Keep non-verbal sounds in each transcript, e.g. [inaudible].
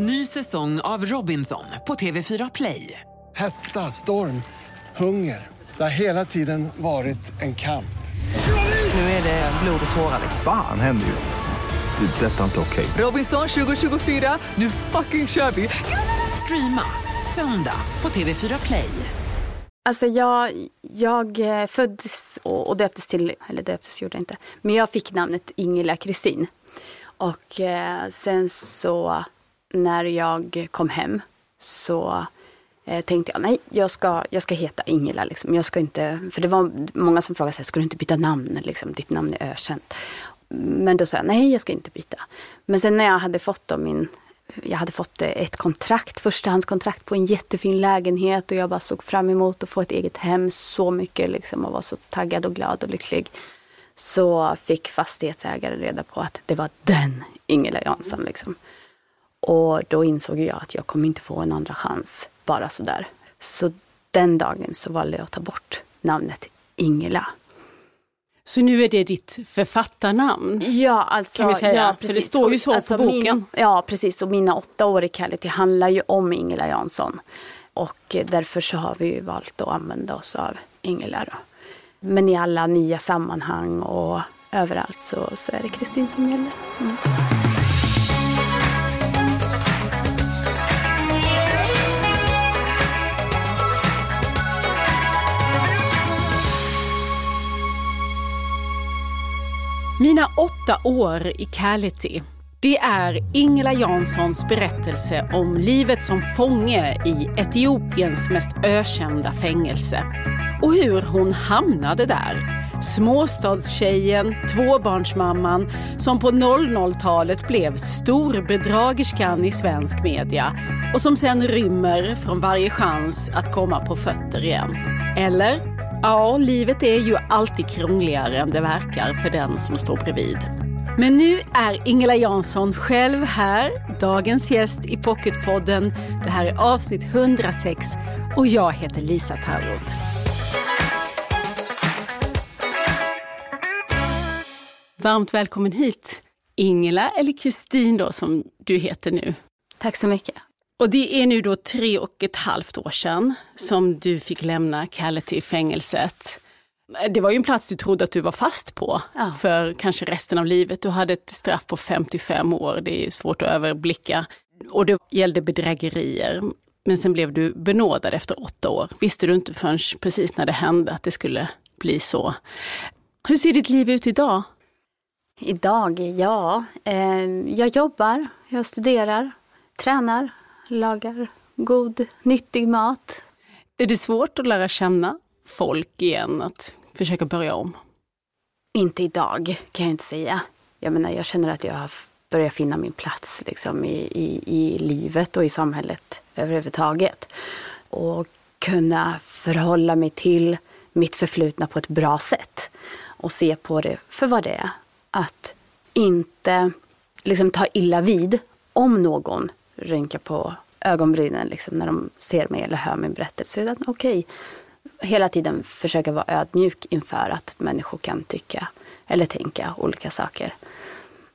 Ny säsong av Robinson på TV4 Play. Hetta, storm, hunger. Det har hela tiden varit en kamp. Nu är det blod och tårar. Fan händer just nu. Det. är Detta är inte okej. Robinson 2024, nu fucking kör vi! Streama söndag på TV4 Play. Alltså jag, jag eh, föddes och, och döptes till, eller döptes gjorde jag inte, men jag fick namnet Ingela Kristin. Och eh, sen så när jag kom hem så eh, tänkte jag nej, jag ska, jag ska heta Ingela. Liksom. Jag ska inte, för det var många som frågade, ska du inte byta namn? Liksom, ditt namn är ökänt. Men då sa jag nej, jag ska inte byta. Men sen när jag hade fått då min jag hade fått eh, ett kontrakt, förstahandskontrakt på en jättefin lägenhet och jag bara såg fram emot att få ett eget hem så mycket liksom och var så taggad och glad och lycklig. Så fick fastighetsägaren reda på att det var den Ingela Jansson. Liksom. Och då insåg jag att jag kommer inte få en andra chans bara sådär. Så den dagen så valde jag att ta bort namnet Ingela. Så nu är det ditt författarnamn? Ja, alltså, kan vi säga. Ja, För det står ju så alltså, på boken. Min, ja, precis. Och mina åtta år i Callity handlar ju om Ingela Jansson. Och därför så har vi valt att använda oss av Ingela. Då. Men i alla nya sammanhang och överallt så, så är det Kristin som gäller. Mm. Mina åtta år i Cality. Det är Ingela Janssons berättelse om livet som fånge i Etiopiens mest ökända fängelse. Och hur hon hamnade där. Småstadstjejen, tvåbarnsmamman som på 00-talet blev storbedragerskan i svensk media och som sen rymmer från varje chans att komma på fötter igen. Eller Ja, livet är ju alltid krångligare än det verkar för den som står bredvid. Men nu är Ingela Jansson själv här, dagens gäst i Pocketpodden. Det här är avsnitt 106 och jag heter Lisa Tallroth. Varmt välkommen hit, Ingela, eller Kristin då som du heter nu. Tack så mycket. Och det är nu då tre och ett halvt år sedan som du fick lämna Callity-fängelset. Det var ju en plats du trodde att du var fast på Ja. för kanske resten av livet. Du hade ett straff på 55 år, det är svårt att överblicka. Och det gällde bedrägerier. Men sen blev du benådad efter åtta år. Visste du inte förrän precis när det hände att det skulle bli så. Hur ser ditt liv ut idag? Idag, ja. Eh, jag jobbar, jag studerar, tränar, lagar god, nyttig mat. Är det svårt att lära känna folk igen, att försöka börja om? Inte idag, kan jag inte säga. Jag menar, jag känner att jag har börjat finna min plats liksom, i, i, i livet och i samhället överhuvudtaget. Och kunna förhålla mig till mitt förflutna på ett bra sätt. Och se på det för vad det är. Att inte liksom, ta illa vid om någon rynka på ögonbrynen liksom, när de ser mig eller hör min berättelse. Utan okej, hela tiden försöka vara ödmjuk inför att människor kan tycka eller tänka olika saker.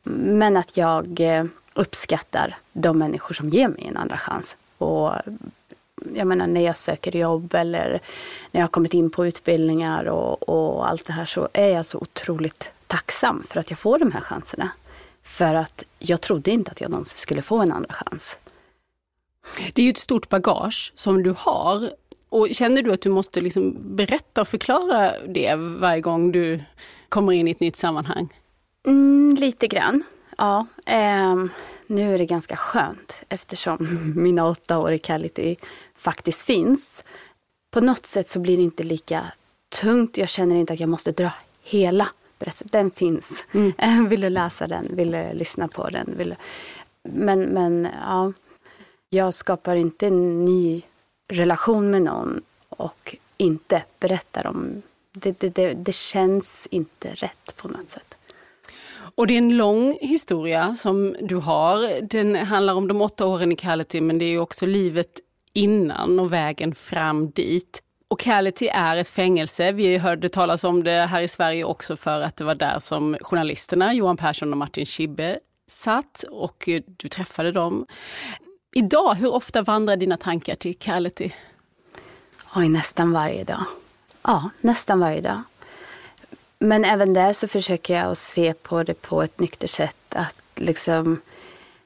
Men att jag eh, uppskattar de människor som ger mig en andra chans. Och jag menar när jag söker jobb eller när jag har kommit in på utbildningar och, och allt det här så är jag så otroligt tacksam för att jag får de här chanserna. För att jag trodde inte att jag någonsin skulle få en andra chans. Det är ju ett stort bagage som du har. Och känner du att du måste liksom berätta och förklara det varje gång du kommer in i ett nytt sammanhang? Mm, lite grann, ja. Ehm, nu är det ganska skönt eftersom mina åtta år i Callity faktiskt finns. På något sätt så blir det inte lika tungt. Jag känner inte att jag måste dra hela berättelsen. Den finns. Mm. Vill du läsa den? Vill du lyssna på den? Vill du... Men, men ja, jag skapar inte en ny relation med någon och inte berättar om det. Det, det, det känns inte rätt på något sätt. Och det är en lång historia som du har. Den handlar om de åtta åren i Callity men det är också livet innan och vägen fram dit. Och är ett fängelse. Vi hörde talas om det här i Sverige också för att det var där som journalisterna Johan Persson och Martin Schibbye satt och eh, du träffade dem. Idag, hur ofta vandrar dina tankar till Kality? Oj, nästan varje dag. Ja, nästan varje dag. Men även där så försöker jag att se på det på ett nyktert sätt. Att liksom,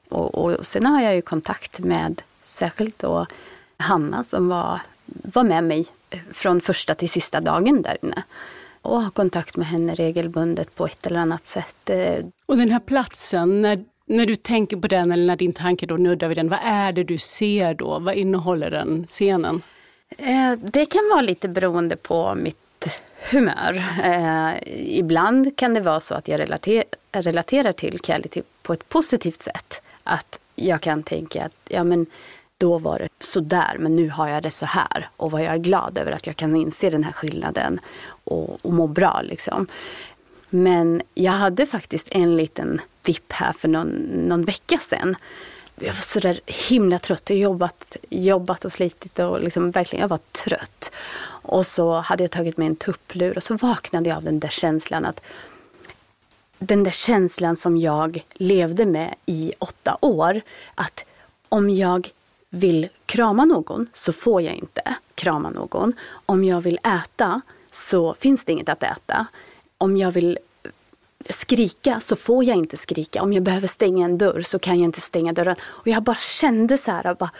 och, och sen har jag ju kontakt med särskilt då Hanna som var, var med mig från första till sista dagen där inne. Och har kontakt med henne regelbundet på ett eller annat sätt. Och den här platsen, när, när du tänker på den eller när din tanke då nuddar vid den, vad är det du ser då? Vad innehåller den scenen? Eh, det kan vara lite beroende på mitt humör. Eh, ibland kan det vara så att jag relater, relaterar till Kelly på ett positivt sätt. Att jag kan tänka att ja, men då var det så där, men nu har jag det så här. Och vad jag är glad över att jag kan inse den här skillnaden och, och må bra. Liksom. Men jag hade faktiskt en liten dipp här för någon, någon vecka sedan. Jag var så där himla trött. Jag har jobbat, jobbat och slitit och liksom verkligen, jag var trött. Och så hade jag tagit mig en tupplur och så vaknade jag av den där känslan att den där känslan som jag levde med i åtta år. Att om jag vill krama någon så får jag inte krama någon. Om jag vill äta så finns det inget att äta. Om jag vill skrika så får jag inte skrika. Om jag behöver stänga en dörr så kan jag inte stänga dörren. Och jag bara kände så här och, bara,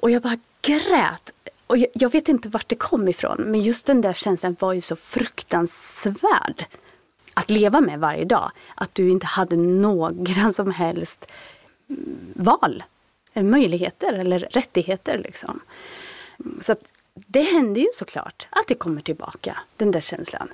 och jag bara grät. Och jag, jag, vet inte vart det kom ifrån, men just den där känslan var ju så fruktansvärd att leva med varje dag. Att du inte hade några som helst val, möjligheter eller rättigheter. Liksom. Så att det händer ju såklart att det kommer tillbaka, den där känslan.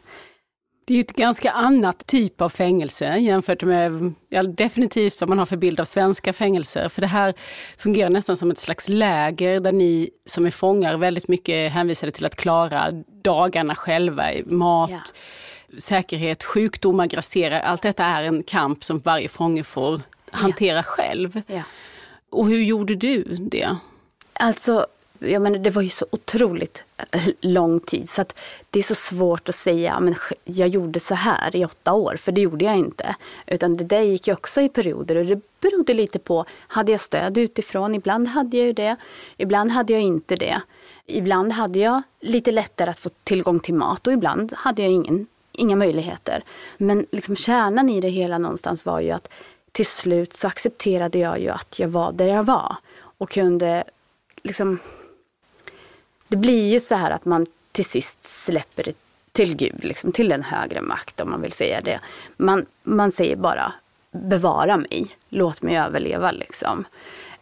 Det är ju ett ganska annat typ av fängelse jämfört med ja, definitivt vad man har för bild av svenska fängelser. För det här fungerar nästan som ett slags läger där ni som är fångar väldigt mycket hänvisade till att klara dagarna själva. Mat, ja. säkerhet, sjukdomar grasserar. Allt detta är en kamp som varje fånge får hantera ja. själv. Och hur gjorde du det? Alltså jag menar, det var ju så otroligt eh, lång tid så att det är så svårt att säga men jag gjorde så här i åtta år, för det gjorde jag inte. Utan det där gick ju också i perioder och det berodde lite på, hade jag stöd utifrån? Ibland hade jag ju det, ibland hade jag inte det. Ibland hade jag lite lättare att få tillgång till mat och ibland hade jag ingen, inga möjligheter. Men liksom kärnan i det hela någonstans var ju att till slut så accepterade jag ju att jag var där jag var och kunde liksom det blir ju så här att man till sist släpper det till Gud, liksom, till en högre makt om man vill säga det. Man, man säger bara bevara mig, låt mig överleva liksom.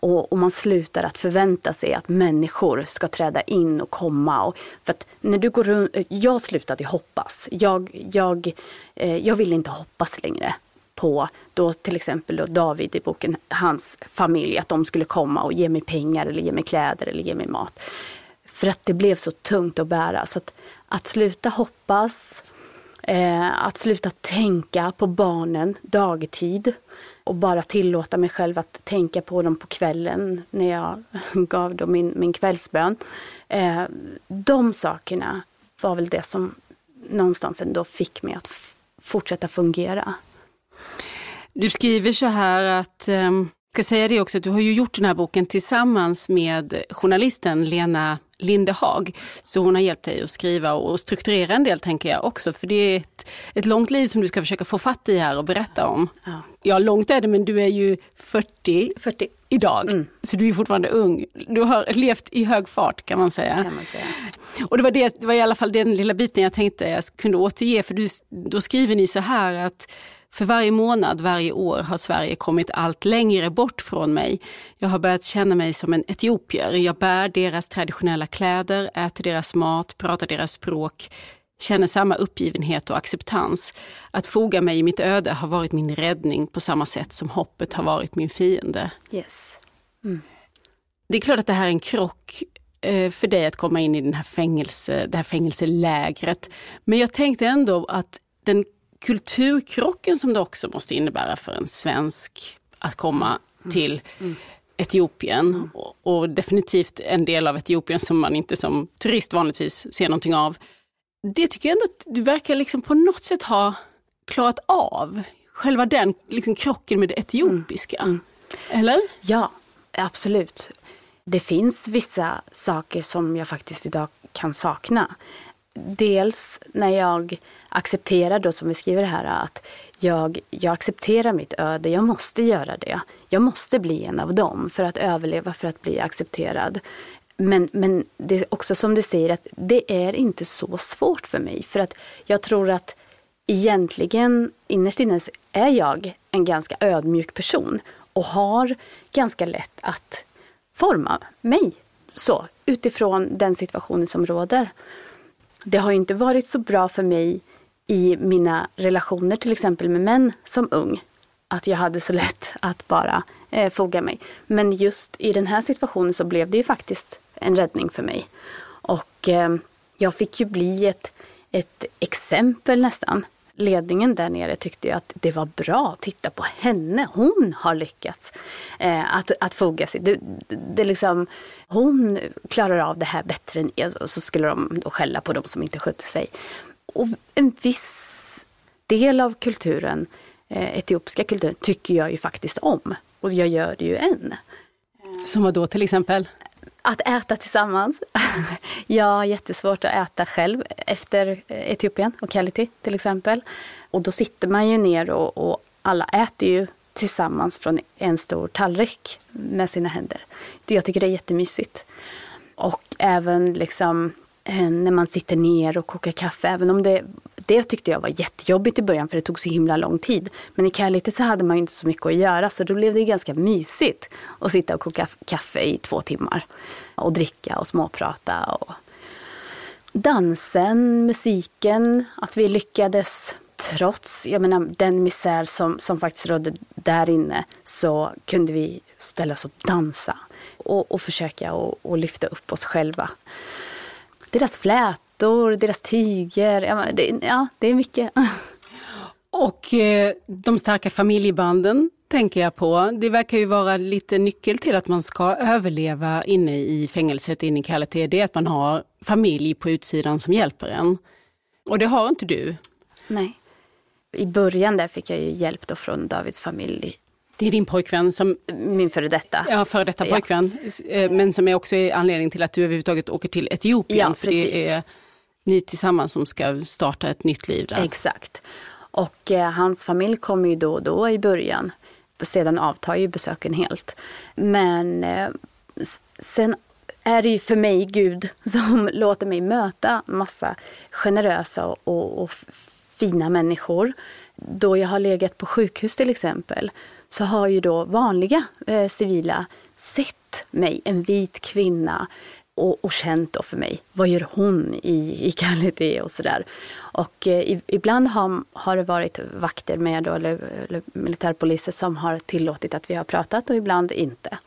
Och, och, man slutar att förvänta sig att människor ska träda in och komma. Och, för att när du går runt, jag slutade hoppas. Jag, jag, eh, jag vill inte hoppas längre på då till exempel då David i boken, hans familj, att de skulle komma och ge mig pengar eller ge mig kläder eller ge mig mat. För att det blev så tungt att bära. Så att, att sluta hoppas, eh, att sluta tänka på barnen dagtid och bara tillåta mig själv att tänka på dem på kvällen när jag [laughs] gav dem min, min kvällsbön. Eh, de sakerna var väl det som någonstans ändå fick mig att fortsätta fungera. Du skriver så här att um ska säga det också att du har ju gjort den här boken tillsammans med journalisten Lena Lindehag. Så hon har hjälpt dig att skriva och strukturera en del tänker jag också. För det är ett, ett långt liv som du ska försöka få fatt i här och berätta om. Ja, ja långt är det men du är ju 40, 40. idag. Mm. Så du är fortfarande ung. Du har levt i hög fart kan man säga. Kan man säga. Och det var, det, det var i alla fall den lilla biten jag tänkte jag kunde återge. För du, då skriver ni så här att för varje månad, varje år har Sverige kommit allt längre bort från mig. Jag har börjat känna mig som en etiopier. Jag bär deras traditionella kläder, äter deras mat, pratar deras språk, känner samma uppgivenhet och acceptans. Att foga mig i mitt öde har varit min räddning på samma sätt som hoppet har varit min fiende. Yes. Mm. Det är klart att det här är en krock eh, för dig att komma in i den här fängelse, det här fängelselägret. Men jag tänkte ändå att den kulturkrocken som det också måste innebära för en svensk att komma mm. till mm. Etiopien och, och, definitivt en del av Etiopien som man inte som turist vanligtvis ser någonting av. Det tycker jag ändå att du verkar liksom på något sätt ha klarat av. Själva den liksom krocken med det etiopiska. Mm. mm. Eller? Ja, absolut. det finns vissa saker som jag faktiskt idag kan sakna. Dels när jag accepterar, då som vi skriver här, att jag, jag accepterar mitt öde. Jag måste göra det. Jag måste bli en av dem för att överleva, för att bli accepterad. Men, men det är också som du säger att det är inte så svårt för mig. För att jag tror att egentligen innerst inne är jag en ganska ödmjuk person och har ganska lätt att forma mig så utifrån den situationen som råder. Det har inte varit så bra för mig i mina relationer till exempel med män som ung. Att jag hade så lätt att bara eh, foga mig. Men just i den här situationen så blev det ju faktiskt en räddning för mig. Och eh, jag fick ju bli ett, ett exempel nästan. Ledningen där nere tyckte ju att det var bra, titta på henne, hon har lyckats eh, att, att foga sig. Det, det liksom, hon klarar av det här bättre än er. Och så skulle de då skälla på de som inte skötte sig. Och en viss del av kulturen, eh, etiopiska kulturen, tycker jag ju faktiskt om. Och jag gör det ju än. Som vad då till exempel? Att äta tillsammans. [laughs] jag har jättesvårt att äta själv efter Etiopien och Kality till exempel. Och då sitter man ju ner och, och alla äter ju tillsammans från en stor tallrik med sina händer. Jag tycker det är jättemysigt. Och även liksom eh, när man sitter ner och kokar kaffe. Även om det, det tyckte jag var jättejobbigt i början för det tog så himla lång tid. Men i Kalite så hade man inte så mycket att göra så då blev det ganska mysigt att sitta och koka kaffe i två timmar. Och dricka och småprata. Och dansen, musiken, att vi lyckades trots jag menar, den misär som, som faktiskt rådde där inne så kunde vi ställa oss och dansa och, och försöka och, och lyfta upp oss själva deras flätor, deras tyger. Ja, det, ja, det är mycket. [laughs] Och eh, de starka familjebanden tänker jag på. Det verkar ju vara lite nyckel till att man ska överleva inne i fängelset, inne i Kalite. Det är att man har familj på utsidan som hjälper en. Och det har inte du. Nej. I början där fick jag ju hjälp då från Davids familj det är din pojkvän som... Min före detta. Ja, före detta pojkvän. Ja. Eh, men som är också är anledning till att du överhuvudtaget åker till Etiopien. Ja, för det är ni tillsammans som ska starta ett nytt liv där. Exakt. Och eh, hans familj kommer ju då och då i början. Sedan avtar ju besöken helt. Men eh, sen är det ju för mig Gud [laughs] som låter mig möta massa generösa och, och fina människor. Då jag har legat på sjukhus till exempel så har ju då vanliga eh, civila sett mig, en vit kvinna, och, och känt då för mig, vad gör hon i, i Kalite och sådär. Och eh, ibland har, har det varit vakter med då, eller, eller militärpoliser som har tillåtit att vi har pratat och ibland inte.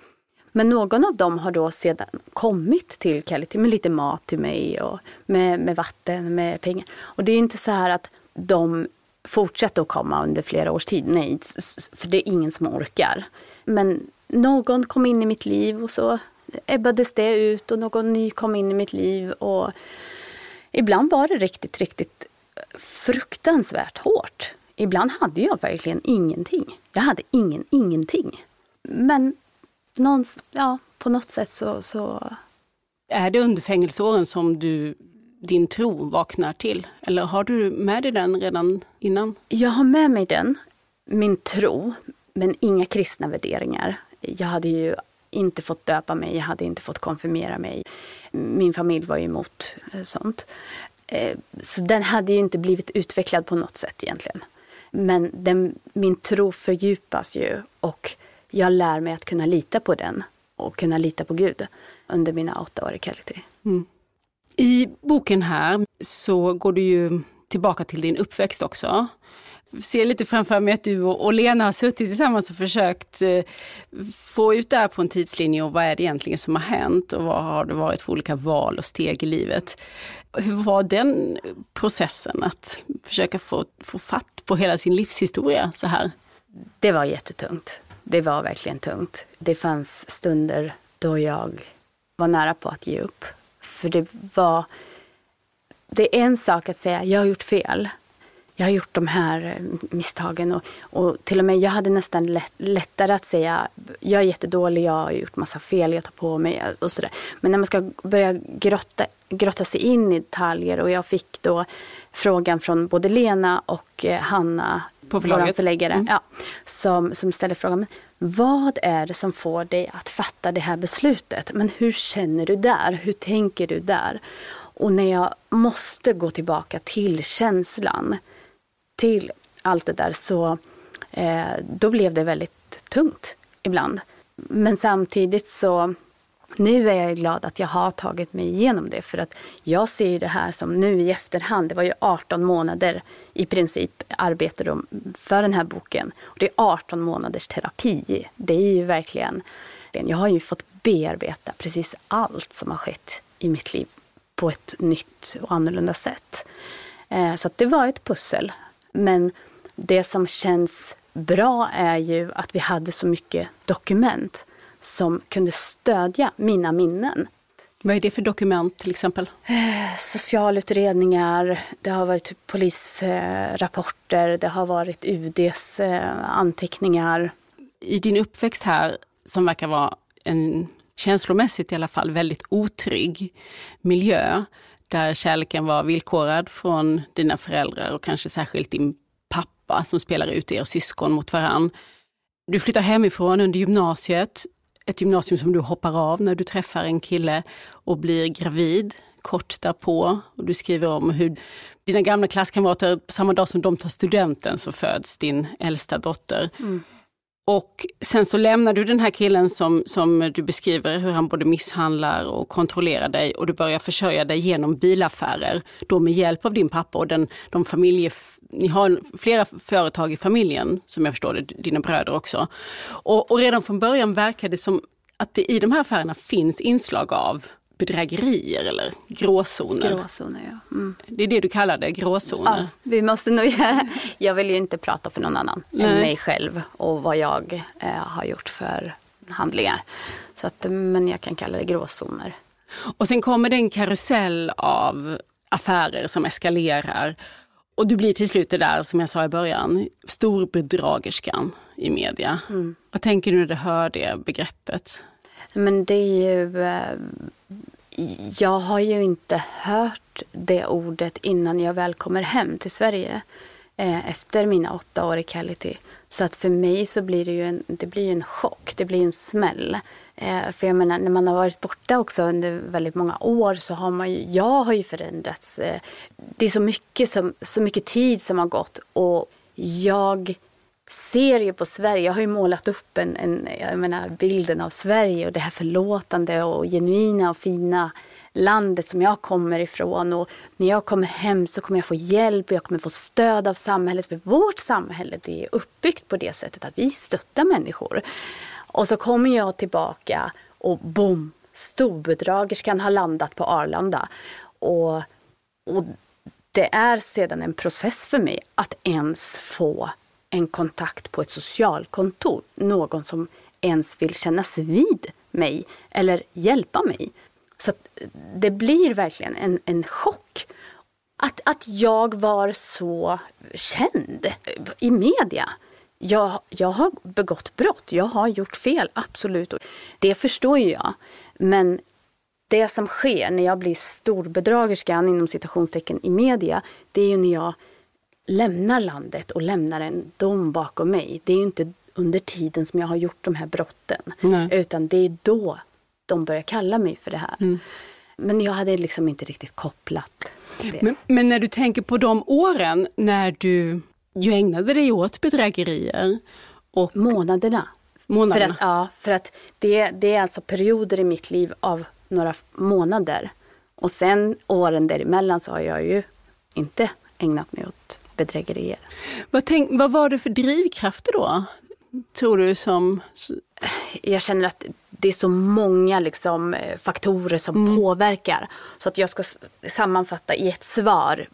Men någon av dem har då sedan kommit till Kality med lite mat till mig och med, med vatten, med pengar. Och det är inte så här att de fortsätter att komma under flera års tid. Nej, för det är ingen som orkar. Men någon kom in i mitt liv och så ebbades det ut och någon ny kom in i mitt liv. Och ibland var det riktigt, riktigt fruktansvärt hårt. Ibland hade jag verkligen ingenting. Jag hade ingen, ingenting. Men någons, ja, på något sätt så, så... Är det under fängelseåren som du din tro vaknar till? Eller har du med dig den redan innan? Jag har med mig den, min tro, men inga kristna värderingar. Jag hade ju inte fått döpa mig, jag hade inte fått konfirmera mig. Min familj var ju emot eh, sånt. Eh, så den hade ju inte blivit utvecklad på något sätt egentligen. Men den, min tro fördjupas ju och jag lär mig att kunna lita på den och kunna lita på Gud under mina åtta år i Kality. Mm. I boken här så går du ju tillbaka till din uppväxt också. Jag ser lite framför mig att du och Lena har suttit tillsammans och försökt eh, få ut det här på en tidslinje och vad är det egentligen som har hänt och vad har det varit för olika val och steg i livet. Hur var den processen att försöka få, få fatt på hela sin livshistoria så här? Det var jättetungt. Det var verkligen tungt. Det fanns stunder då jag var nära på att ge upp för det var... Det är en sak att säga, jag har gjort fel jag har gjort de här eh, misstagen. Och, och till och med jag hade nästan lätt, lättare att säga, jag är jättedålig, jag har gjort massa fel, jag tar på mig och sådär. Men när man ska börja grotta, grotta sig in i detaljer och jag fick då frågan från både Lena och eh, Hanna, på förlaget. förläggare, mm. ja, som, som ställer frågan, vad är det som får dig att fatta det här beslutet? Men hur känner du där? Hur tänker du där? Och när jag måste gå tillbaka till känslan, till allt det där, så eh, då blev det väldigt tungt ibland. Men samtidigt så nu är jag glad att jag har tagit mig igenom det för att jag ser det här som nu i efterhand, det var ju 18 månader i princip arbete för den här boken. Och det är 18 månaders terapi. Det är ju verkligen, jag har ju fått bearbeta precis allt som har skett i mitt liv på ett nytt och annorlunda sätt. Eh, så det var ett pussel. Men det som känns bra är ju att vi hade så mycket dokument som kunde stödja mina minnen. Vad är det för dokument till exempel? Eh, socialutredningar, det har varit polisrapporter, det har varit UDs eh, anteckningar. I din uppväxt här, som verkar vara en känslomässigt i alla fall väldigt otrygg miljö, där kärleken var villkorad från dina föräldrar och kanske särskilt din pappa som spelar ut er syskon mot varann. Du flyttar hemifrån under gymnasiet, ett gymnasium som du hoppar av när du träffar en kille och blir gravid kort därpå. Och du skriver om hur dina gamla klasskamrater, samma dag som de tar studenten så föds din äldsta dotter. Mm. Och sen så lämnar du den här killen som, som du beskriver hur han både misshandlar och kontrollerar dig och du börjar försörja dig genom bilaffärer. Då med hjälp av din pappa och den, de familje... Ni har flera företag i familjen som jag förstår det, dina bröder också. Och, och redan från början verkar det som att det i de här affärerna finns inslag av bedrägerier eller gråzoner. Gråzoner, ja. Mm. Det är det du kallar det, gråzoner? Ja, vi måste nog, [laughs] jag vill ju inte prata för någon annan Nej. än mig själv och vad jag eh, har gjort för handlingar. Så att, men jag kan kalla det gråzoner. Och sen kommer det en karusell av affärer som eskalerar. Och du blir till slut det där, som jag sa i början, storbedragerskan i media. Mm. Vad tänker du när du hör det begreppet? Men det är ju eh, jag har ju inte hört det ordet innan jag väl kommer hem till Sverige eh, efter mina åtta år i Kality. Så att för mig så blir det ju en, det blir en chock, det blir en smäll. Eh, för jag menar, när man har varit borta också under väldigt många år så har man ju, jag har ju förändrats. Eh, det är så mycket, som, så mycket tid som har gått och jag ser ju på Sverige, jag har ju målat upp en, en jag menar, bilden av Sverige och det här förlåtande och genuina och fina landet som jag kommer ifrån. Och när jag kommer hem så kommer jag få hjälp och jag kommer få stöd av samhället. För vårt samhälle det är uppbyggt på det sättet att vi stöttar människor. Och så kommer jag tillbaka och boom, storbedragerskan har landat på Arlanda. Och, och det är sedan en process för mig att ens få en kontakt på ett socialkontor. Någon som ens vill kännas vid mig eller hjälpa mig. Så det blir verkligen en, en chock. Att, att jag var så känd i media. Jag, jag har begått brott, jag har gjort fel, absolut. Det förstår ju jag. Men det som sker när jag blir storbedragerskan inom citationstecken i media, det är ju när jag lämnar landet och lämnar en dom bakom mig. Det är ju inte under tiden som jag har gjort de här brotten. Nej. Utan det är då de börjar kalla mig för det här. Mm. Men jag hade liksom inte riktigt kopplat det. Men, men, när du tänker på de åren när du ju ägnade dig åt bedrägerier. Och månaderna. månaderna. För att, ja, för att det, det är alltså perioder i mitt liv av några månader. Och sen åren däremellan så har jag ju inte ägnat mig åt bedrägerier. Vad, tänk, vad var det för drivkrafter då? Tror du som... Jag känner att det är så många liksom, eh, faktorer som mm. påverkar. Så att jag ska sammanfatta i ett svar.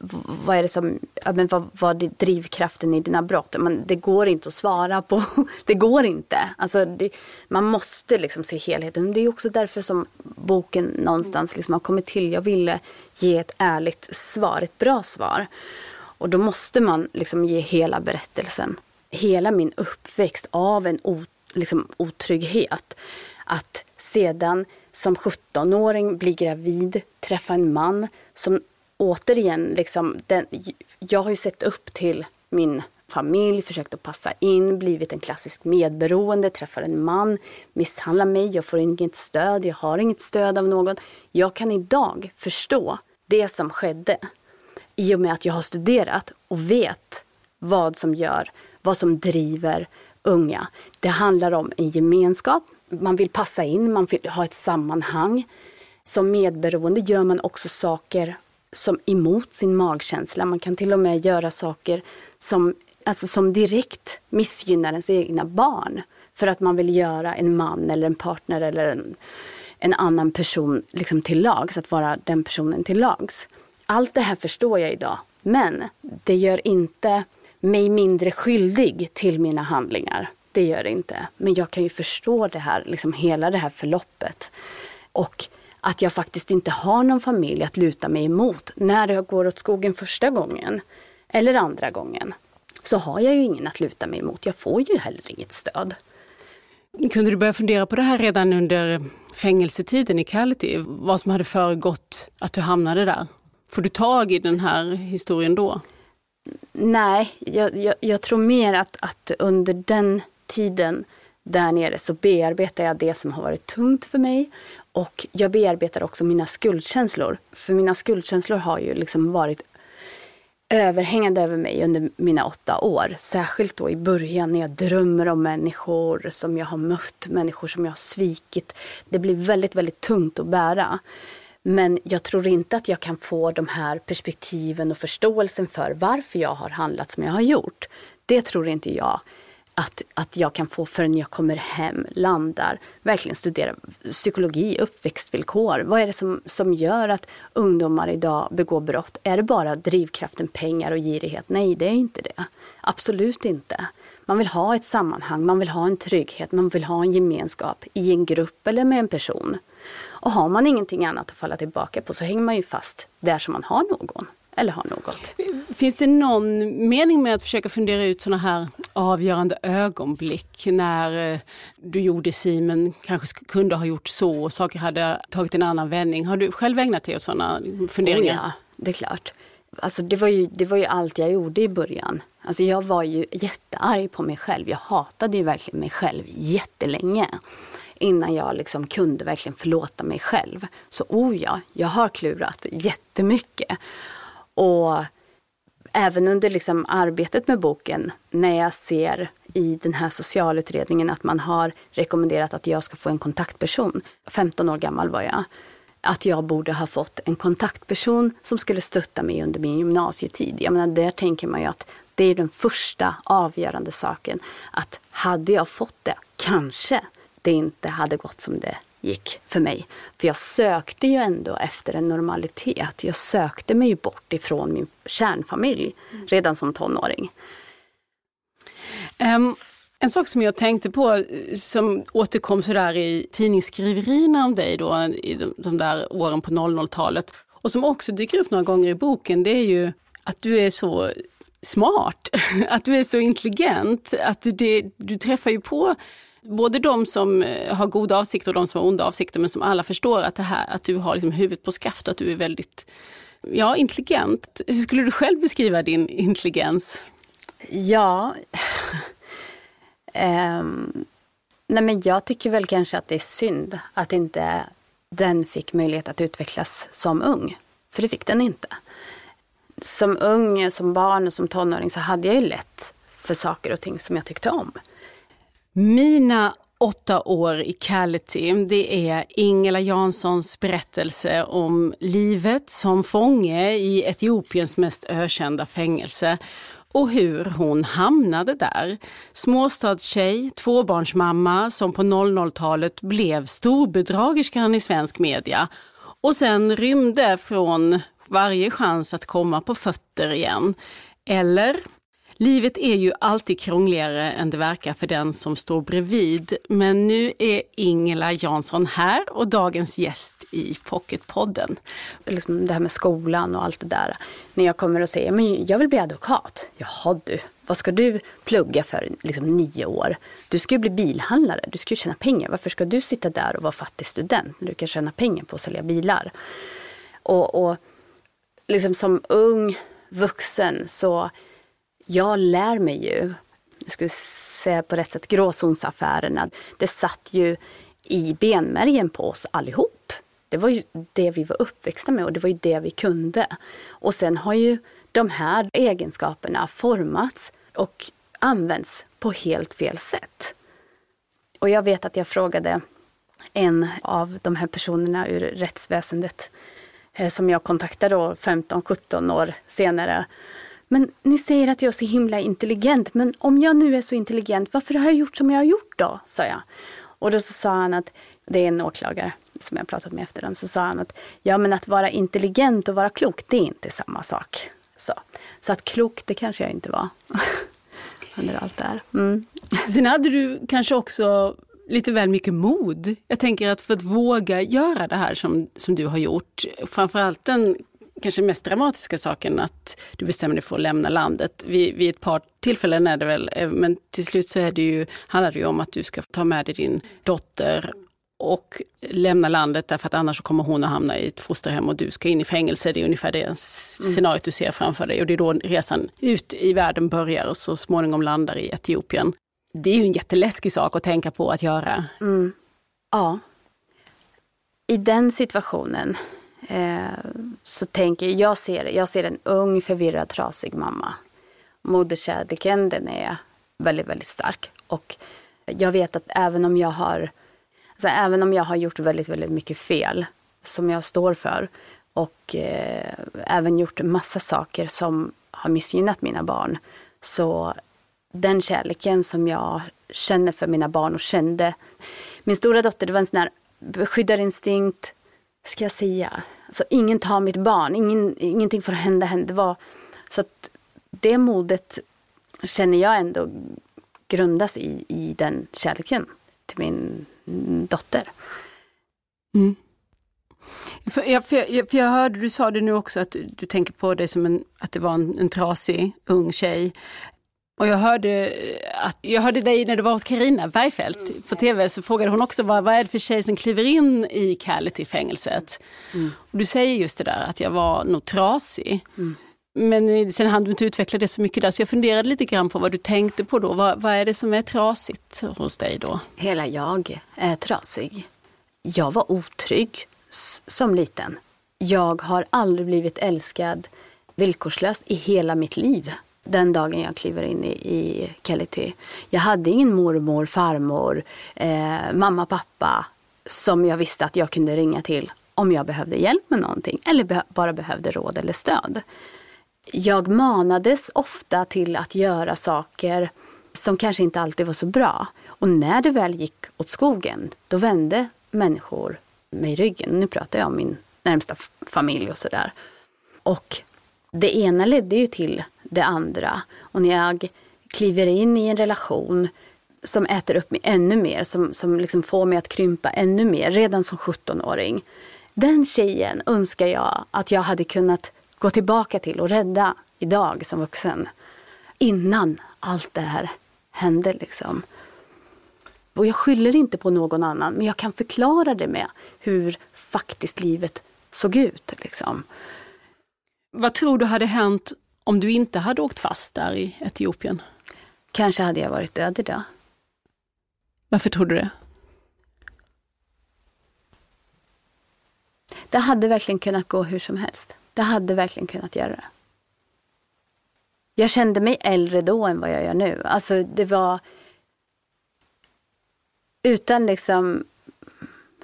Vad är det som, ja, men vad, vad är drivkraften i dina brott? Men det går inte att svara på. [laughs] Det går inte. Alltså, det, man måste liksom se helheten. Det är också därför som boken någonstans liksom har kommit till. Jag ville ge ett ärligt svar, ett bra svar. Och då måste man liksom ge hela berättelsen. Hela min uppväxt av en ot, liksom, otrygghet. Att sedan som 17-åring bli gravid, träffa en man som återigen, liksom, den, jag har ju sett upp till min familj, försökt att passa in, blivit en klassisk medberoende, träffar en man, misshandlar mig, jag får inget stöd, jag har inget stöd av någon. Jag kan idag förstå det som skedde i och med att jag har studerat och vet vad som gör, vad som driver unga. Det handlar om en gemenskap, man vill passa in, man vill ha ett sammanhang. Som medberoende gör man också saker som emot sin magkänsla. Man kan till och med göra saker som, alltså som direkt missgynnar ens egna barn. För att man vill göra en man eller en partner eller en, en annan person liksom till lags, att vara den personen till lags. Allt det här förstår jag idag, men det gör inte mig mindre skyldig till mina handlingar. Det gör det inte. Men jag kan ju förstå det här, liksom hela det här förloppet. Och att jag faktiskt inte har någon familj att luta mig emot när det går åt skogen första gången eller andra gången. Så har jag ju ingen att luta mig emot. Jag får ju heller inget stöd. Kunde du börja fundera på det här redan under fängelsetiden i Kality? Vad som hade föregått att du hamnade där? Får du tag i den här historien då? Nej, jag, jag, jag tror mer att, att under den tiden där nere så bearbetar jag det som har varit tungt för mig och jag bearbetar också mina skuldkänslor. För mina skuldkänslor har ju liksom varit överhängande över mig under mina åtta år. Särskilt då i början när jag drömmer om människor som jag har mött, människor som jag har svikit. Det blir väldigt, väldigt tungt att bära. Men jag tror inte att jag kan få de här perspektiven och förståelsen för varför jag har handlat som jag har gjort. Det tror inte jag att, att jag kan få förrän jag kommer hem, landar, verkligen studerar psykologi, uppväxtvillkor. Vad är det som, som gör att ungdomar idag begår brott? Är det bara drivkraften pengar och girighet? Nej, det är inte det. Absolut inte. Man vill ha ett sammanhang, man vill ha en trygghet, man vill ha en gemenskap i en grupp eller med en person. Och har man ingenting annat att falla tillbaka på så hänger man ju fast där som man har någon eller har något. Finns det någon mening med att försöka fundera ut sådana här avgörande ögonblick när eh, du gjorde si men kanske kunde ha gjort så och saker hade tagit en annan vändning? Har du själv ägnat dig åt sådana funderingar? Oh ja, det är klart. Alltså det, var ju, det var ju allt jag gjorde i början. Alltså jag var ju jättearg på mig själv. Jag hatade ju verkligen mig själv jättelänge innan jag liksom kunde verkligen förlåta mig själv. Så oh ja, jag har klurat jättemycket. Och även under liksom arbetet med boken, när jag ser i den här socialutredningen att man har rekommenderat att jag ska få en kontaktperson. 15 år gammal var jag. Att jag borde ha fått en kontaktperson som skulle stötta mig under min gymnasietid. Jag menar, där tänker man ju att det är den första avgörande saken. Att hade jag fått det, kanske det inte hade gått som det gick för mig. För jag sökte ju ändå efter en normalitet. Jag sökte mig bort ifrån min kärnfamilj redan som tonåring. Um, en sak som jag tänkte på som återkom sådär i tidningsskriverierna om dig då i de, de där åren på 00-talet och som också dyker upp några gånger i boken det är ju att du är så smart, [laughs] att du är så intelligent, att du, det, du träffar ju på både de som eh, har goda avsikter och de som har onda avsikter men som alla förstår att, det här, att du har liksom huvudet på skaft och att du är väldigt ja, intelligent. Hur skulle du själv beskriva din intelligens? Ja, um, [laughs] nej men jag tycker väl kanske att det är synd att inte den fick möjlighet att utvecklas som ung. För det fick den inte. Som ung, som barn och som tonåring så hade jag ju lätt för saker och ting som jag tyckte om. Mina åtta år i Kality, det är Ingela Janssons berättelse om livet som fånge i Etiopiens mest ökända fängelse och hur hon hamnade där. Småstadstjej, tvåbarnsmamma som på 00-talet blev storbedragerskan i svensk media och sen rymde från varje chans att komma på fötter igen. Eller Livet är ju alltid krångligare än det verkar för den som står bredvid. Men nu är Ingela Jansson här och dagens gäst i Pocketpodden. Liksom det här med skolan och allt det där. När jag kommer och säger men jag vill bli advokat. Jaha du, vad ska du plugga för liksom nio år? Du ska ju bli bilhandlare, du ska ju tjäna pengar. Varför ska du sitta där och vara fattig student när du kan tjäna pengar på att sälja bilar? Och, och liksom som ung vuxen så jag lär mig ju, jag skulle säga på rätt sätt, gråzonsaffärerna. Det satt ju i benmärgen på oss allihop. Det var ju det vi var uppväxta med och det var ju det vi kunde. Och sen har ju de här egenskaperna formats och används på helt fel sätt. Och jag vet att jag frågade en av de här personerna ur rättsväsendet eh, som jag kontaktade 15-17 år senare men ni säger att jag är så himla intelligent, men om jag nu är så intelligent, varför har jag gjort som jag har gjort då? sa jag. Och då så sa han att, det är en åklagare som jag pratat med efter den, så sa han att ja men att vara intelligent och vara klok, det är inte samma sak. Så, så att klok, det kanske jag inte var. [laughs] Under allt det här. Mm. Sen hade du kanske också lite väl mycket mod. Jag tänker att för att våga göra det här som, som du har gjort, framförallt den kanske mest dramatiska saken att du bestämmer dig för att lämna landet. Vid, vid ett par tillfällen är det väl, eh, men till slut så är det ju, handlar det ju om att du ska ta med dig din dotter och lämna landet därför att annars kommer hon att hamna i ett fosterhem och du ska in i fängelse. Det är ungefär det scenariot du ser framför dig och det är då resan ut i världen börjar och så småningom landar i Etiopien. Det är ju en jätteläskig sak att tänka på att göra. Mm. Ja. I den situationen Eh, så tänker jag, ser, jag ser en ung, förvirrad, trasig mamma. Moderkärleken den är väldigt, väldigt stark. Och jag vet att även om jag har, alltså även om jag har gjort väldigt, väldigt mycket fel som jag står för och eh, även gjort massa saker som har missgynnat mina barn. Så den kärleken som jag känner för mina barn och kände. Min stora dotter, det var en sån här beskyddarinstinkt, ska jag säga, alltså, ingen tar mitt barn, ingen, ingenting får hända henne. Det var, så att det modet känner jag ändå grundas i, i den kärleken till min dotter. Mm. För jag, för, jag, för jag hörde, du sa det nu också, att du, du tänker på det som en, att det var en, en trasig ung tjej. Och jag hörde, att, jag hörde dig när du var hos Karina Bergfeldt mm. på tv, så frågade hon också vad, vad är det för tjej som kliver in i Callity-fängelset? Mm. du säger just det där att jag var nog trasig. Mm. Men sen hann du inte utveckla det så mycket där, så jag funderade lite grann på vad du tänkte på då. Vad, vad är det som är trasigt hos dig då? Hela jag är trasig. Jag var otrygg som liten. Jag har aldrig blivit älskad villkorslöst i hela mitt liv den dagen jag kliver in i, i Kellity. Jag hade ingen mormor, farmor, eh, mamma, pappa som jag visste att jag kunde ringa till om jag behövde hjälp med någonting eller be bara behövde råd eller stöd. Jag manades ofta till att göra saker som kanske inte alltid var så bra. Och när det väl gick åt skogen, då vände människor mig ryggen. Nu pratar jag om min närmsta familj och sådär. Och det ena ledde ju till det andra. Och när jag kliver in i en relation som äter upp mig ännu mer, som, som liksom får mig att krympa ännu mer, redan som 17-åring. Den tjejen önskar jag att jag hade kunnat gå tillbaka till och rädda idag som vuxen. Innan allt det här hände. Liksom. Och jag skyller inte på någon annan, men jag kan förklara det med hur faktiskt livet såg ut. Liksom. Vad tror du hade hänt om du inte hade åkt fast där i Etiopien? Kanske hade jag varit död idag. Varför tror du det? Det hade verkligen kunnat gå hur som helst. Det hade verkligen kunnat göra det. Jag kände mig äldre då än vad jag gör nu. Alltså det var... Utan liksom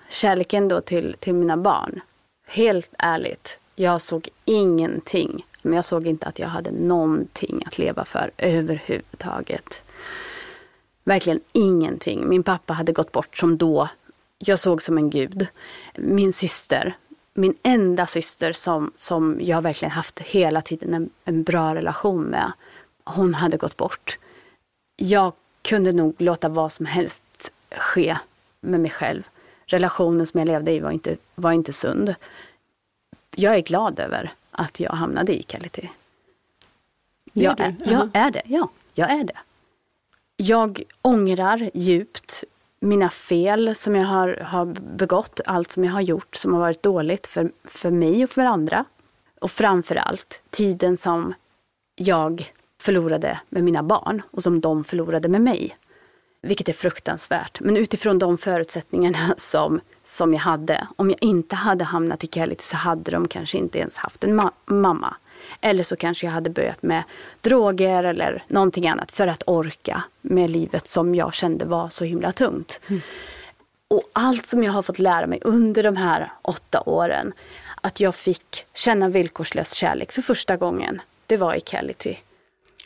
kärleken då till, till mina barn. Helt ärligt, jag såg ingenting men jag såg inte att jag hade någonting att leva för överhuvudtaget. Verkligen ingenting. Min pappa hade gått bort som då jag såg som en gud. Min syster, min enda syster som, som jag verkligen haft hela tiden en, en bra relation med. hon hade gått bort. Jag kunde nog låta vad som helst ske med mig själv. Relationen som jag levde i var inte, var inte sund. Jag är glad över att jag hamnade i Kality. Jag är, jag är det, ja. Jag är det. Jag ångrar djupt mina fel som jag har, har begått, allt som jag har gjort som har varit dåligt för, för mig och för andra. Och framför allt tiden som jag förlorade med mina barn och som de förlorade med mig. Vilket är fruktansvärt. Men utifrån de förutsättningarna [laughs] som, som jag hade. Om jag inte hade hamnat i Kellity så hade de kanske inte ens haft en ma mamma. Eller så kanske jag hade börjat med droger eller någonting annat för att orka med livet som jag kände var så himla tungt. Mm. Och allt som jag har fått lära mig under de här åtta åren, att jag fick känna villkorslös kärlek för första gången, det var i Kellity.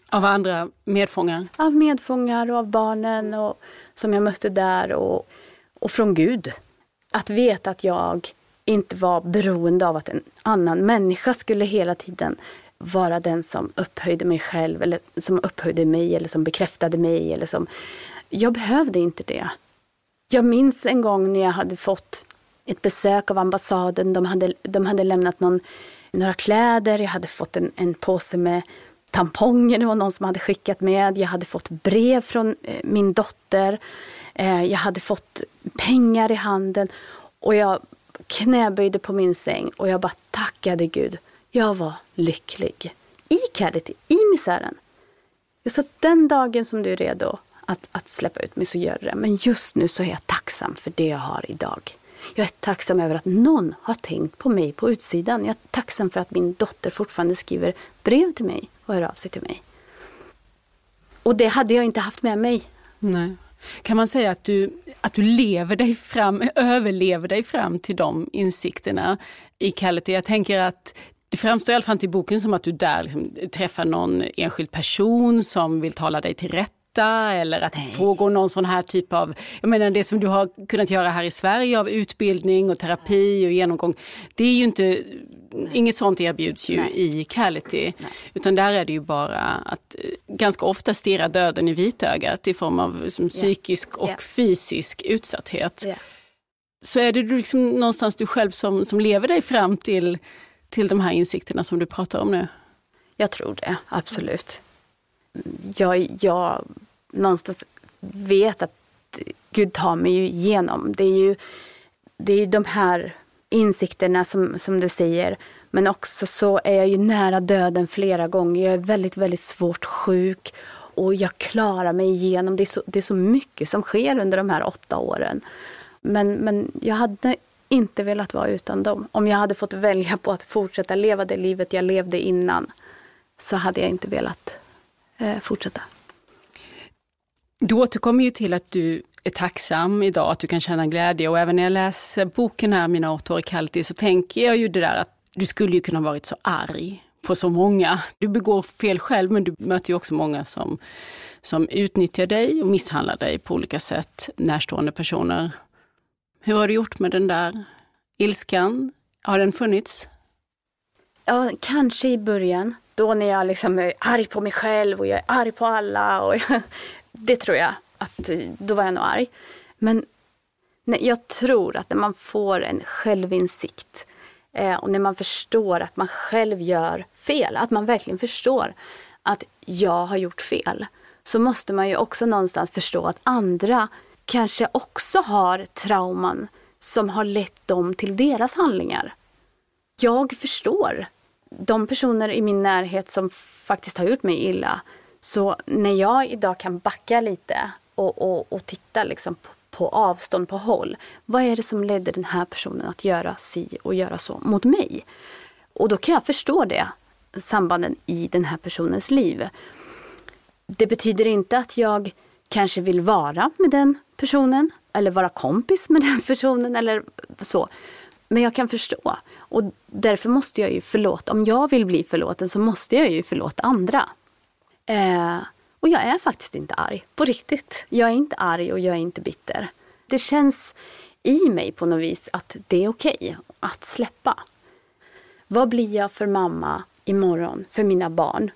Av andra medfångar? Av medfångar och av barnen och, som jag mötte där och, och från Gud. Att veta att jag inte var beroende av att en annan människa skulle hela tiden vara den som upphöjde mig själv eller som upphöjde mig eller som bekräftade mig. Eller som... Jag behövde inte det. Jag minns en gång när jag hade fått ett besök av ambassaden. De hade, de hade lämnat någon, några kläder, jag hade fått en, en påse med tamponger, det var någon som hade skickat med. Jag hade fått brev från eh, min dotter. Eh, jag hade fått pengar i handen. Och jag knäböjde på min säng och jag bara tackade Gud. Jag var lycklig. I Cadity, i misären. Jag sa den dagen som du är redo att, att släppa ut mig så gör du det. Men just nu så är jag tacksam för det jag har idag. Jag är tacksam över att någon har tänkt på mig på utsidan. Jag är tacksam för att min dotter fortfarande skriver brev till mig och hör av sig till mig. Och det hade jag inte haft med mig. Nej. Kan man säga att du, att du lever dig fram, överlever dig fram till de insikterna i Kality? Jag tänker att det framstår i alla fall inte i boken som att du där liksom träffar någon enskild person som vill tala dig till rätta eller att det pågår någon sån här typ av, jag menar det som du har kunnat göra här i Sverige av utbildning och terapi och genomgång. Det är ju inte, inget sånt erbjuds ju Nej. i Cality. Nej. Utan där är det ju bara att eh, ganska ofta stirra döden i vitögat i form av liksom, psykisk yeah. och yeah. fysisk utsatthet. Yeah. Så är det liksom någonstans du själv som, som lever dig fram till, till de här insikterna som du pratar om nu? Jag tror det, absolut. Jag, jag någonstans vet att Gud tar mig ju igenom. Det är ju, det är de här insikterna som, som du säger. Men också så är jag ju nära döden flera gånger. Jag är väldigt, väldigt svårt sjuk och jag klarar mig igenom. Det är så, det är så mycket som sker under de här åtta åren. Men, men jag hade inte velat vara utan dem. Om jag hade fått välja på att fortsätta leva det livet jag levde innan så hade jag inte velat eh, fortsätta. Du återkommer ju till att du är tacksam idag, att du kan känna glädje och även när jag läser boken här, Mina åtta år i Kalti, så tänker jag ju det där att du skulle ju kunna varit så arg på så många. Du begår fel själv men du möter ju också många som, som utnyttjar dig och misshandlar dig på olika sätt, närstående personer. Hur har du gjort med den där ilskan? Har den funnits? Ja, kanske i början. Då när jag liksom är arg på mig själv och jag är arg på alla. Och jag, det tror jag. Att, då var jag nog arg. Men nej, jag tror att när man får en självinsikt eh, och när man förstår att man själv gör fel, att man verkligen förstår att jag har gjort fel, så måste man ju också någonstans förstå att andra kanske också har trauman som har lett dem till deras handlingar. Jag förstår de personer i min närhet som faktiskt har gjort mig illa så när jag idag kan backa lite och, och, och titta liksom på, på, avstånd, på håll. Vad är det som ledde den här personen att göra si och göra så mot mig? Och då kan jag förstå det, sambanden i den här personens liv. Det betyder inte att jag kanske vill vara med den personen eller vara kompis med [laughs] den personen eller så. Men jag kan förstå. Och därför måste jag ju förlåta. Om jag vill bli förlåten så måste jag ju förlåta andra. Eh, och jag är faktiskt inte arg, på riktigt. Jag är inte arg och jag är inte bitter. Det känns i mig på något vis att det är okej okay att släppa. Vad blir jag för mamma imorgon för mina barn?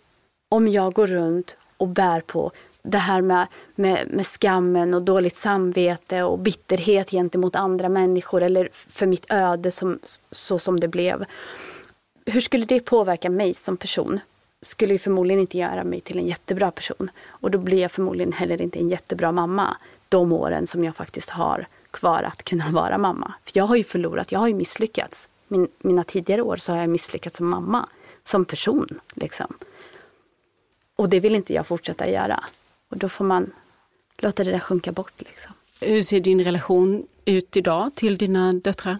om jag går runt och bär på det här med, med, med skammen och dåligt samvete och bitterhet gentemot andra människor eller för mitt öde som, så som det blev. Hur skulle det påverka mig som person? Skulle ju förmodligen inte göra mig till en jättebra person. Och då blir jag förmodligen heller inte en jättebra mamma de åren som jag faktiskt har kvar att kunna vara mamma. För jag har ju förlorat, jag har ju misslyckats. Min, mina tidigare år så har jag misslyckats som mamma, som person. Liksom. Och det vill inte jag fortsätta göra. Och då får man låta det där sjunka bort. Liksom. Hur ser din relation ut idag till dina döttrar?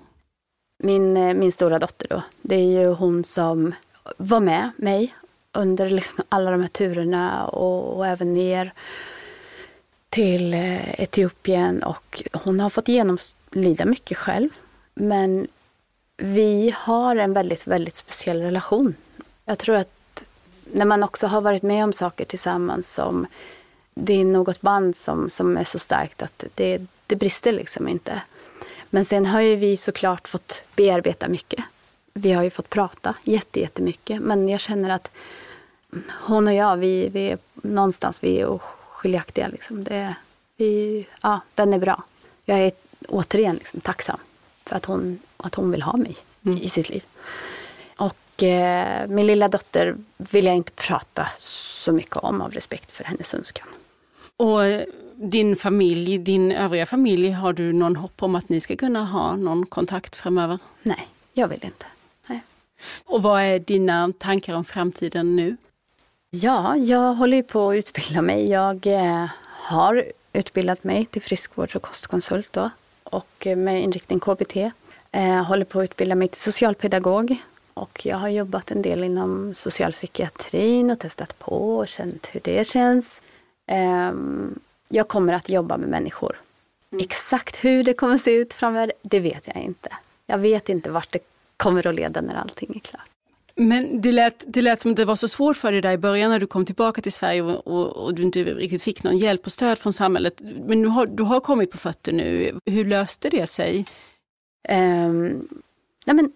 Min, eh, min stora dotter då, det är ju hon som var med mig under liksom alla de här turerna och, och även ner till eh, Etiopien och hon har fått genomlida mycket själv. Men vi har en väldigt, väldigt speciell relation. Jag tror att när man också har varit med om saker tillsammans som det är något band som, som är så starkt att det, det brister liksom inte. Men sen har ju vi såklart fått bearbeta mycket. Vi har ju fått prata jättemycket. Men jag känner att hon och jag, vi, vi är någonstans vi är skiljaktiga. Liksom. Det, vi, ja, den är bra. Jag är återigen liksom tacksam för att hon, att hon vill ha mig mm. i sitt liv. Och eh, min lilla dotter vill jag inte prata så mycket om av respekt för hennes önskan. Och din familj, din övriga familj, har du någon hopp om att ni ska kunna ha någon kontakt framöver? Nej, jag vill inte. Och vad är dina tankar om framtiden nu? Ja, jag håller på att utbilda mig. Jag eh, har utbildat mig till friskvårds och kostkonsult då, och eh, med inriktning KBT. Eh, håller på att utbilda mig till socialpedagog och jag har jobbat en del inom socialpsykiatrin och testat på och känt hur det känns. Eh, jag kommer att jobba med människor. Mm. Exakt hur det kommer att se ut framöver, det vet jag inte. Jag vet inte vart det kommer att leda när allting är klart. Men det lät, det lät som att det var så svårt för dig där i början när du kom tillbaka till Sverige och, och, och du inte riktigt fick någon hjälp och stöd från samhället. Men du har, du har kommit på fötter nu. Hur löste det sig? Um, nej men,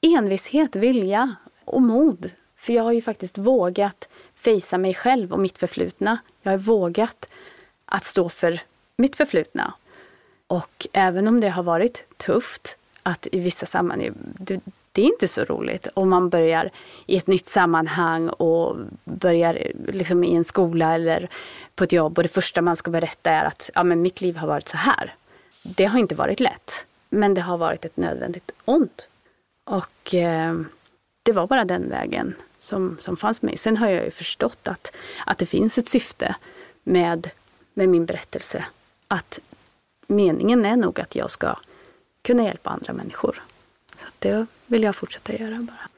envishet, vilja och mod. För jag har ju faktiskt vågat fejsa mig själv och mitt förflutna. Jag har vågat att stå för mitt förflutna. Och även om det har varit tufft att i vissa sammanhang, det, det är inte så roligt om man börjar i ett nytt sammanhang och börjar liksom i en skola eller på ett jobb och det första man ska berätta är att ja, men mitt liv har varit så här. Det har inte varit lätt, men det har varit ett nödvändigt ont. Och eh, det var bara den vägen som, som fanns med. Sen har jag ju förstått att, att det finns ett syfte med, med min berättelse. Att meningen är nog att jag ska kunna hjälpa andra människor. Så det vill jag fortsätta göra bara.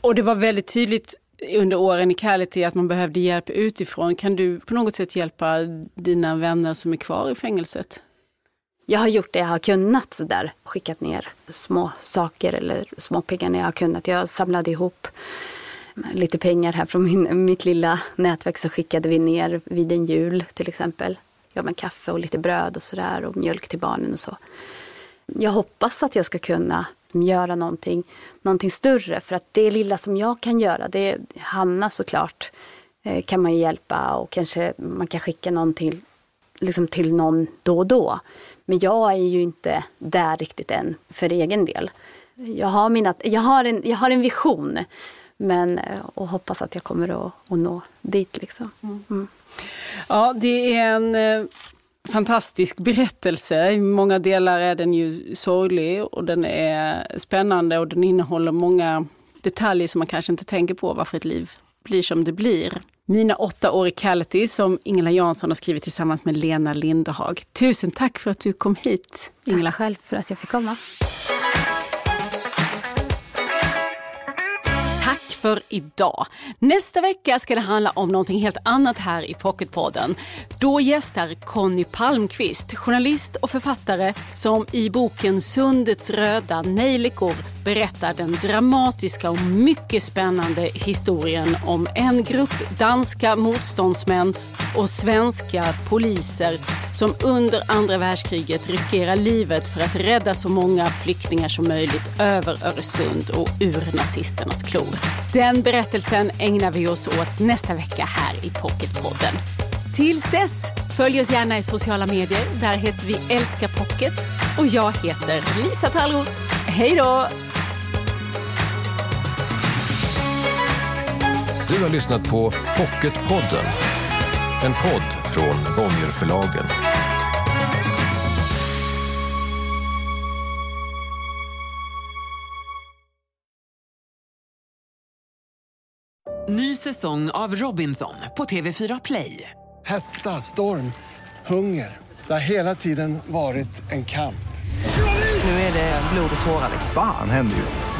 Och det var väldigt tydligt under åren i Cality att man behövde hjälp utifrån. Kan du på något sätt hjälpa dina vänner som är kvar i fängelset? Jag har gjort det jag har kunnat sådär. Skickat ner små saker eller små pengar när jag har kunnat. Jag samlade ihop lite pengar här från min, mitt lilla nätverk så skickade vi ner vid en jul till exempel. Ja, men kaffe och lite bröd och sådär och mjölk till barnen och så jag hoppas att jag ska kunna göra någonting, någonting större. För att det lilla som jag kan göra, det Hanna såklart eh, kan man hjälpa och kanske man kan skicka någonting liksom till någon då och då. Men jag är ju inte där riktigt än för egen del. Jag har, mina, jag har, en, jag har en vision men, eh, och hoppas att jag kommer att, att nå dit. Liksom. Mm. Ja, det är en eh, fantastisk berättelse. I många delar är den ju sorglig och den är spännande och den innehåller många detaljer som man kanske inte tänker på varför ett liv blir som det blir. Mina åtta år i Kality, som Ingela Jansson har skrivit tillsammans med Lena Lindehag. Tusen tack för att du kom hit. Ingela. Tack själv för att jag fick komma. För idag. Nästa vecka ska det handla om någonting helt annat här i Pocketpodden. Då gästar Conny Palmqvist, journalist och författare som i boken Sundets röda nejlikor berättar den dramatiska och mycket spännande historien om en grupp danska motståndsmän och svenska poliser som under andra världskriget riskerar livet för att rädda så många flyktingar som möjligt över Öresund och ur nazisternas klor. Den berättelsen ägnar vi oss åt nästa vecka här i Pocketpodden. Tills dess, följ oss gärna i sociala medier. Där heter vi Älska Pocket. Och jag heter Lisa Tallroth. Hej då! Du har lyssnat på Pocketpodden. En podd från Bonnierförlagen. Ny säsong av Robinson på TV4 Play. Hetta, storm, hunger. Det har hela tiden varit en kamp. Nu är det blod och tårar. Fan händer just nu.